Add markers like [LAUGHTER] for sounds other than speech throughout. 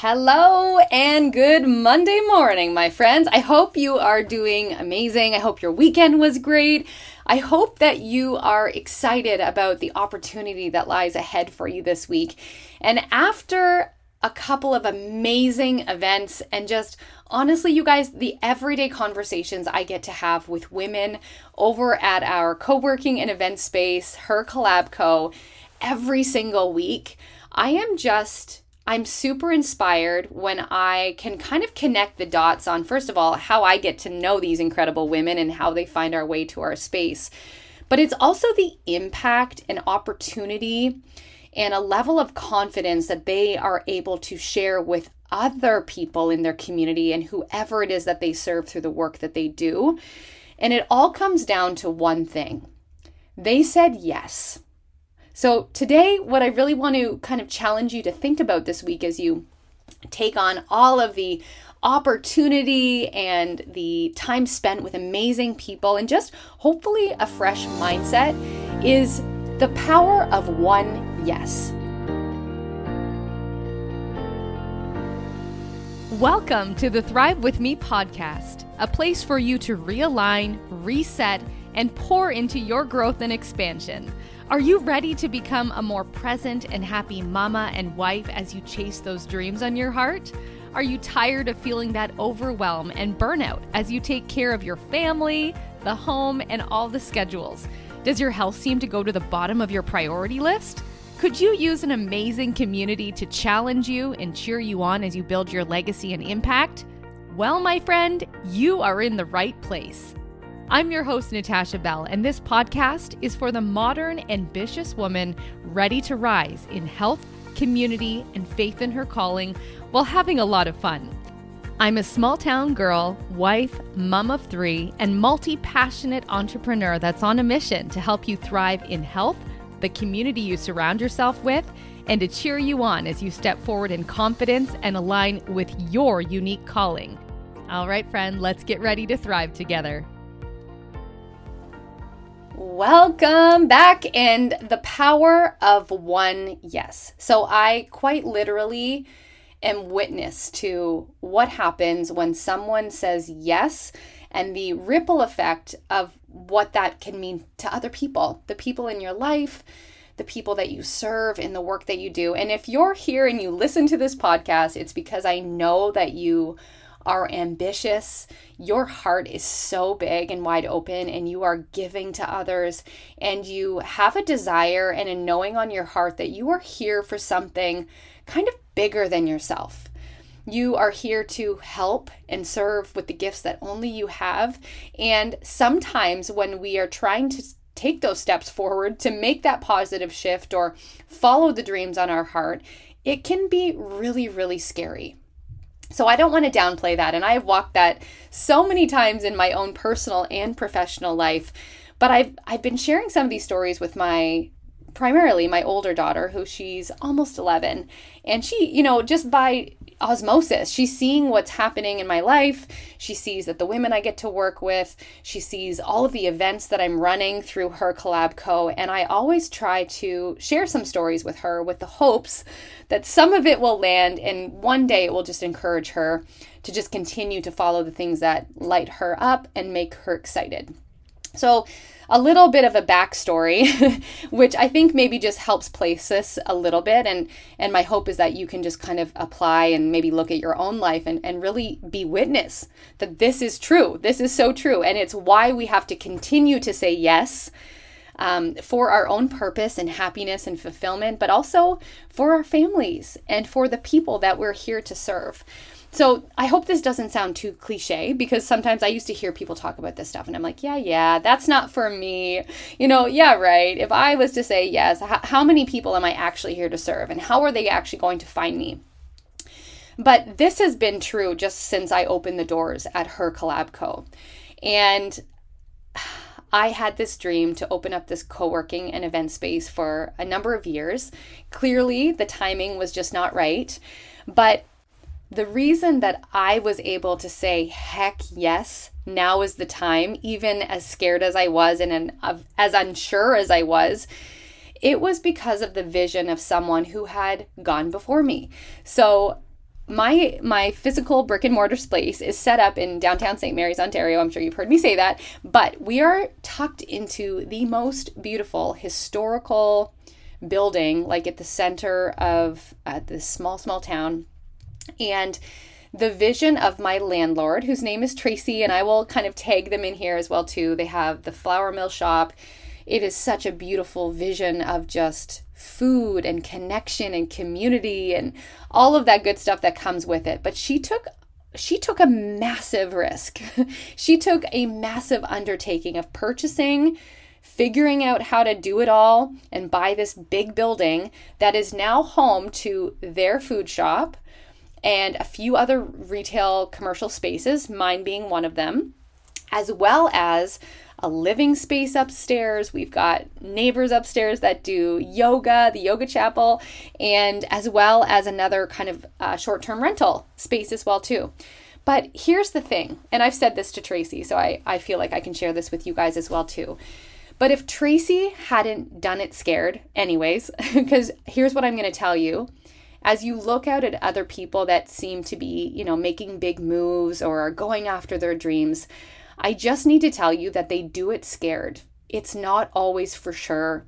Hello and good Monday morning, my friends. I hope you are doing amazing. I hope your weekend was great. I hope that you are excited about the opportunity that lies ahead for you this week. And after a couple of amazing events and just honestly, you guys, the everyday conversations I get to have with women over at our co working and event space, her collab co, every single week, I am just I'm super inspired when I can kind of connect the dots on, first of all, how I get to know these incredible women and how they find our way to our space. But it's also the impact and opportunity and a level of confidence that they are able to share with other people in their community and whoever it is that they serve through the work that they do. And it all comes down to one thing they said yes. So, today, what I really want to kind of challenge you to think about this week as you take on all of the opportunity and the time spent with amazing people and just hopefully a fresh mindset is the power of one yes. Welcome to the Thrive With Me podcast, a place for you to realign, reset, and pour into your growth and expansion. Are you ready to become a more present and happy mama and wife as you chase those dreams on your heart? Are you tired of feeling that overwhelm and burnout as you take care of your family, the home, and all the schedules? Does your health seem to go to the bottom of your priority list? Could you use an amazing community to challenge you and cheer you on as you build your legacy and impact? Well, my friend, you are in the right place. I'm your host, Natasha Bell, and this podcast is for the modern, ambitious woman ready to rise in health, community, and faith in her calling while having a lot of fun. I'm a small town girl, wife, mom of three, and multi passionate entrepreneur that's on a mission to help you thrive in health, the community you surround yourself with, and to cheer you on as you step forward in confidence and align with your unique calling. All right, friend, let's get ready to thrive together. Welcome back and the power of one yes. So I quite literally am witness to what happens when someone says yes and the ripple effect of what that can mean to other people, the people in your life, the people that you serve in the work that you do. And if you're here and you listen to this podcast, it's because I know that you are ambitious, your heart is so big and wide open, and you are giving to others, and you have a desire and a knowing on your heart that you are here for something kind of bigger than yourself. You are here to help and serve with the gifts that only you have. And sometimes when we are trying to take those steps forward to make that positive shift or follow the dreams on our heart, it can be really, really scary. So I don't want to downplay that. And I've walked that so many times in my own personal and professional life. But I've I've been sharing some of these stories with my primarily my older daughter who she's almost 11 and she you know just by osmosis. She's seeing what's happening in my life. She sees that the women I get to work with, she sees all of the events that I'm running through her collab co. And I always try to share some stories with her with the hopes that some of it will land and one day it will just encourage her to just continue to follow the things that light her up and make her excited. So, a little bit of a backstory, [LAUGHS] which I think maybe just helps place this a little bit. And, and my hope is that you can just kind of apply and maybe look at your own life and, and really be witness that this is true. This is so true. And it's why we have to continue to say yes. Um, for our own purpose and happiness and fulfillment, but also for our families and for the people that we're here to serve. So I hope this doesn't sound too cliche because sometimes I used to hear people talk about this stuff and I'm like, yeah, yeah, that's not for me. You know, yeah, right. If I was to say yes, h- how many people am I actually here to serve and how are they actually going to find me? But this has been true just since I opened the doors at her collab co. And [SIGHS] I had this dream to open up this co working and event space for a number of years. Clearly, the timing was just not right. But the reason that I was able to say, heck yes, now is the time, even as scared as I was and an, as unsure as I was, it was because of the vision of someone who had gone before me. So my my physical brick and mortar space is set up in downtown St. Mary's, Ontario. I'm sure you've heard me say that, but we are tucked into the most beautiful historical building, like at the center of uh, this small small town, and the vision of my landlord, whose name is Tracy, and I will kind of tag them in here as well too. They have the flour mill shop. It is such a beautiful vision of just food and connection and community and all of that good stuff that comes with it. But she took she took a massive risk. [LAUGHS] she took a massive undertaking of purchasing, figuring out how to do it all and buy this big building that is now home to their food shop and a few other retail commercial spaces, mine being one of them, as well as a living space upstairs. We've got neighbors upstairs that do yoga, the yoga chapel, and as well as another kind of uh, short term rental space as well too. But here's the thing, and I've said this to Tracy, so I, I feel like I can share this with you guys as well too. But if Tracy hadn't done it scared, anyways, [LAUGHS] because here's what I'm going to tell you as you look out at other people that seem to be, you know, making big moves or are going after their dreams, I just need to tell you that they do it scared. It's not always for sure.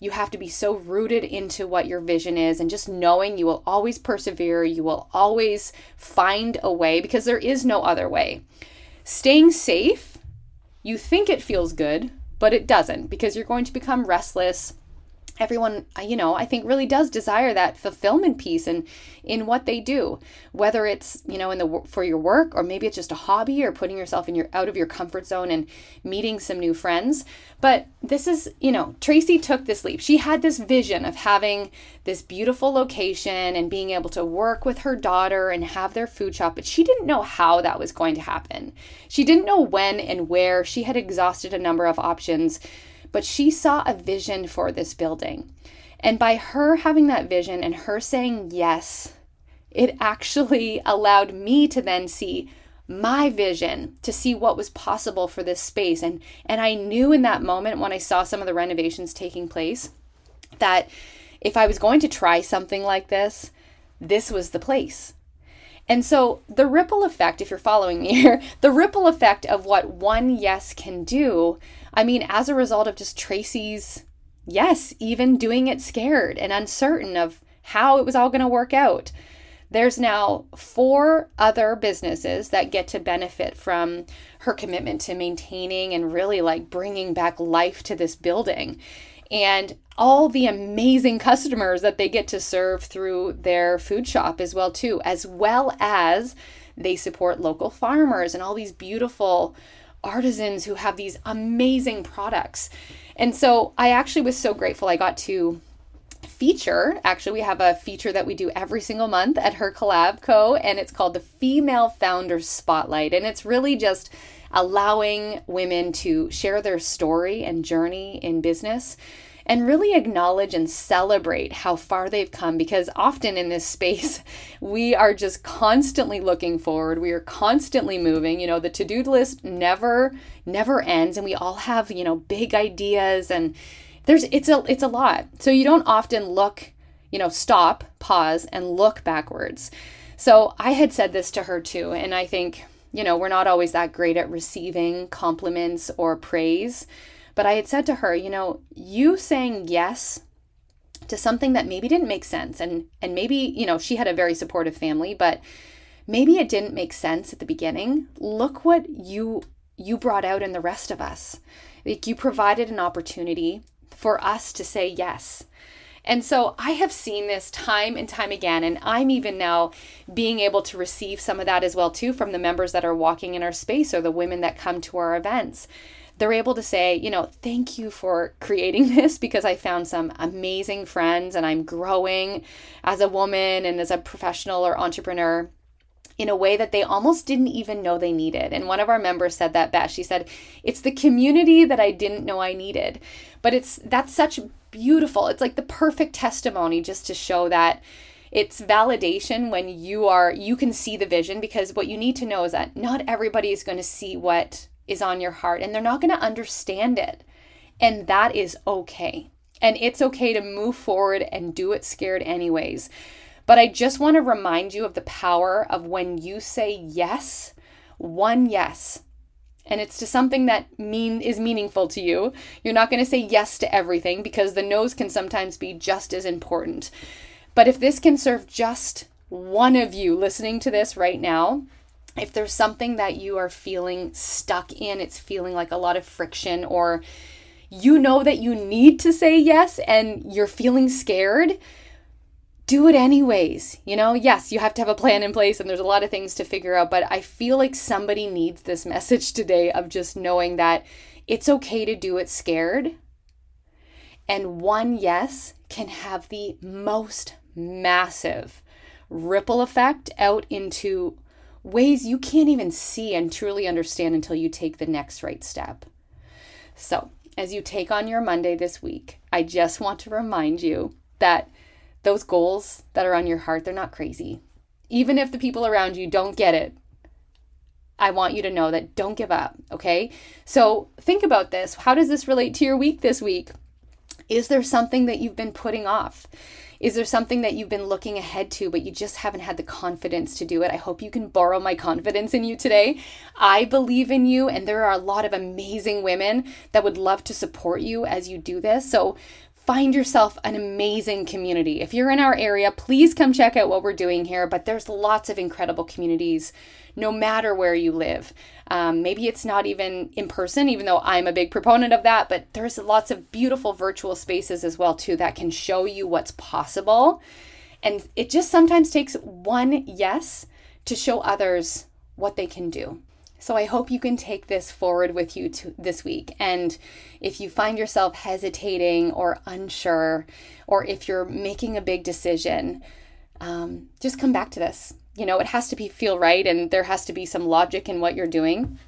You have to be so rooted into what your vision is and just knowing you will always persevere, you will always find a way because there is no other way. Staying safe, you think it feels good, but it doesn't because you're going to become restless everyone uh, you know i think really does desire that fulfillment piece and in, in what they do. Whether it's you know in the for your work or maybe it's just a hobby or putting yourself in your out of your comfort zone and meeting some new friends. But this is you know tracy took this leap. She had this vision of having this beautiful location and being able to work with her daughter and have their food shop but she didn't know how that was going to happen. She didn't know when and where. She had exhausted a number of options but she saw a vision for this building. And by her having that vision and her saying yes, it actually [LAUGHS] allowed me to then see my vision to see what was possible for this space and and I knew in that moment when I saw some of the renovations taking place that if I was going to try something like this this was the place and so the ripple effect, if you're following me [LAUGHS] here, the ripple effect of what one yes can do, I mean, as a result of just Tracy's yes, even doing it scared and uncertain of how it was all going to work out. There's now four other businesses that get to benefit from her commitment to maintaining and really like bringing back life to this building and all the amazing customers that they get to serve through their food shop as well too as well as they support local farmers and all these beautiful artisans who have these amazing products. And so i actually was so grateful i got to feature actually we have a feature that we do every single month at her collab co and it's called the female founders spotlight. And it's really just allowing women to share their story and journey in business and really acknowledge and celebrate how far they've come because often in this space [LAUGHS] we are just constantly looking forward. We are constantly moving. You know the to-do list never never ends and we all have you know big ideas and there's it's a it's a lot. So you don't often look you know stop pause and look backwards. So i had said this to her too and i think you know, we're not always that great at receiving compliments or praise. But I had said to her, you know, you saying yes to something that maybe didn't make sense and and maybe, you know, she had a very supportive family, but maybe it didn't make sense at the beginning. Look what you you brought out in the rest of us. Like you provided an opportunity for us to say yes. And so I have seen this time and time again, and I'm even now being able to receive some of that as well too from the members that are walking in our space or the women that come to our events. They're able to say, you know, thank you for creating [LAUGHS] this because I found some amazing friends and I'm growing as a woman and as a professional or entrepreneur in a way that they almost didn't even know they needed. And one of our members said that best. She said, "It's the community that I didn't know I needed." But it's that's such beautiful. It's like the perfect testimony just to show that it's validation when you are you can see the vision because what you need to know is that not everybody is going to see what is on your heart and they're not going to understand it. And that is okay. And it's okay to move forward and do it scared anyways. But I just want to remind you of the power of when you say yes, one yes, and it's to something that mean is meaningful to you. You're not going to say yes to everything because the no's can sometimes be just as important. But if this can serve just one of you listening to this right now, if there's something that you are feeling stuck in, it's feeling like a lot of friction, or you know that you need to say yes and you're feeling scared, do it anyways. You know, yes, you have to have a plan in place and there's a lot of things to figure out, but I feel like somebody needs this message today of just knowing that it's okay to do it scared. And one yes can have the most massive ripple effect out into ways you can't even see and truly understand until you take the next right step. So, as you take on your Monday this week, I just want to remind you that those goals that are on your heart, they're not crazy. Even if the people around you don't get it, I want you to know that don't give up, okay? So think about this. How does this relate to your week this week? Is there something that you've been putting off? Is there something that you've been looking ahead to, but you just haven't had the confidence to do it? I hope you can borrow my confidence in you today. I believe in you, and there are a lot of amazing women that would love to support you as you do this. So find yourself an amazing community. If you're in our area, please come check out what we're doing here. But there's lots of incredible communities no matter where you live. Um, maybe it's not even in person, even though I'm a big proponent of that, but there's lots of beautiful virtual spaces as well too that can show you what's possible. And it just sometimes takes one yes to show others what they can do. So I hope you can take this forward with you to this week. And if you find yourself hesitating or unsure, or if you're making a big decision, um, just come back to this. You know, it has to be feel right, and there has to be some logic in what you're doing.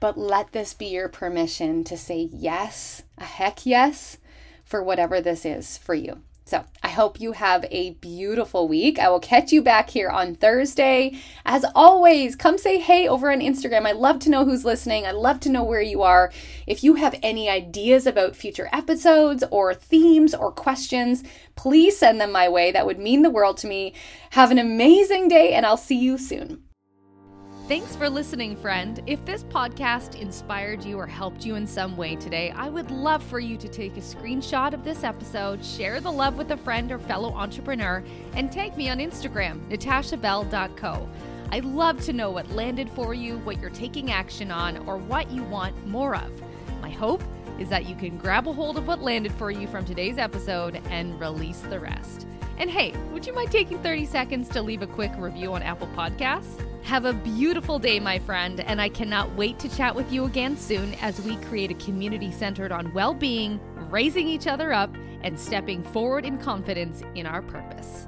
But let this be your permission to say yes, a heck yes, for whatever this is for you. So I hope you have a beautiful week. I will catch you back here on Thursday. As always, come say hey over on Instagram. I love to know who's listening. I love to know where you are. If you have any ideas about future episodes or themes or questions, please send them my way. That would mean the world to me. Have an amazing day, and I'll see you soon. Thanks for listening, friend. If this podcast inspired you or helped you in some way today, I would love for you to take a screenshot of this episode, share the love with a friend or fellow entrepreneur, and tag me on Instagram, natashabell.co. I'd love to know what landed for you, what you're taking action on, or what you want more of. My hope is that you can grab a hold of what landed for you from today's episode and release the rest. And hey, would you mind taking 30 seconds to leave a quick review on Apple Podcasts? Have a beautiful day, my friend, and I cannot wait to chat with you again soon as we create a community centered on well being, raising each other up, and stepping forward in confidence in our purpose.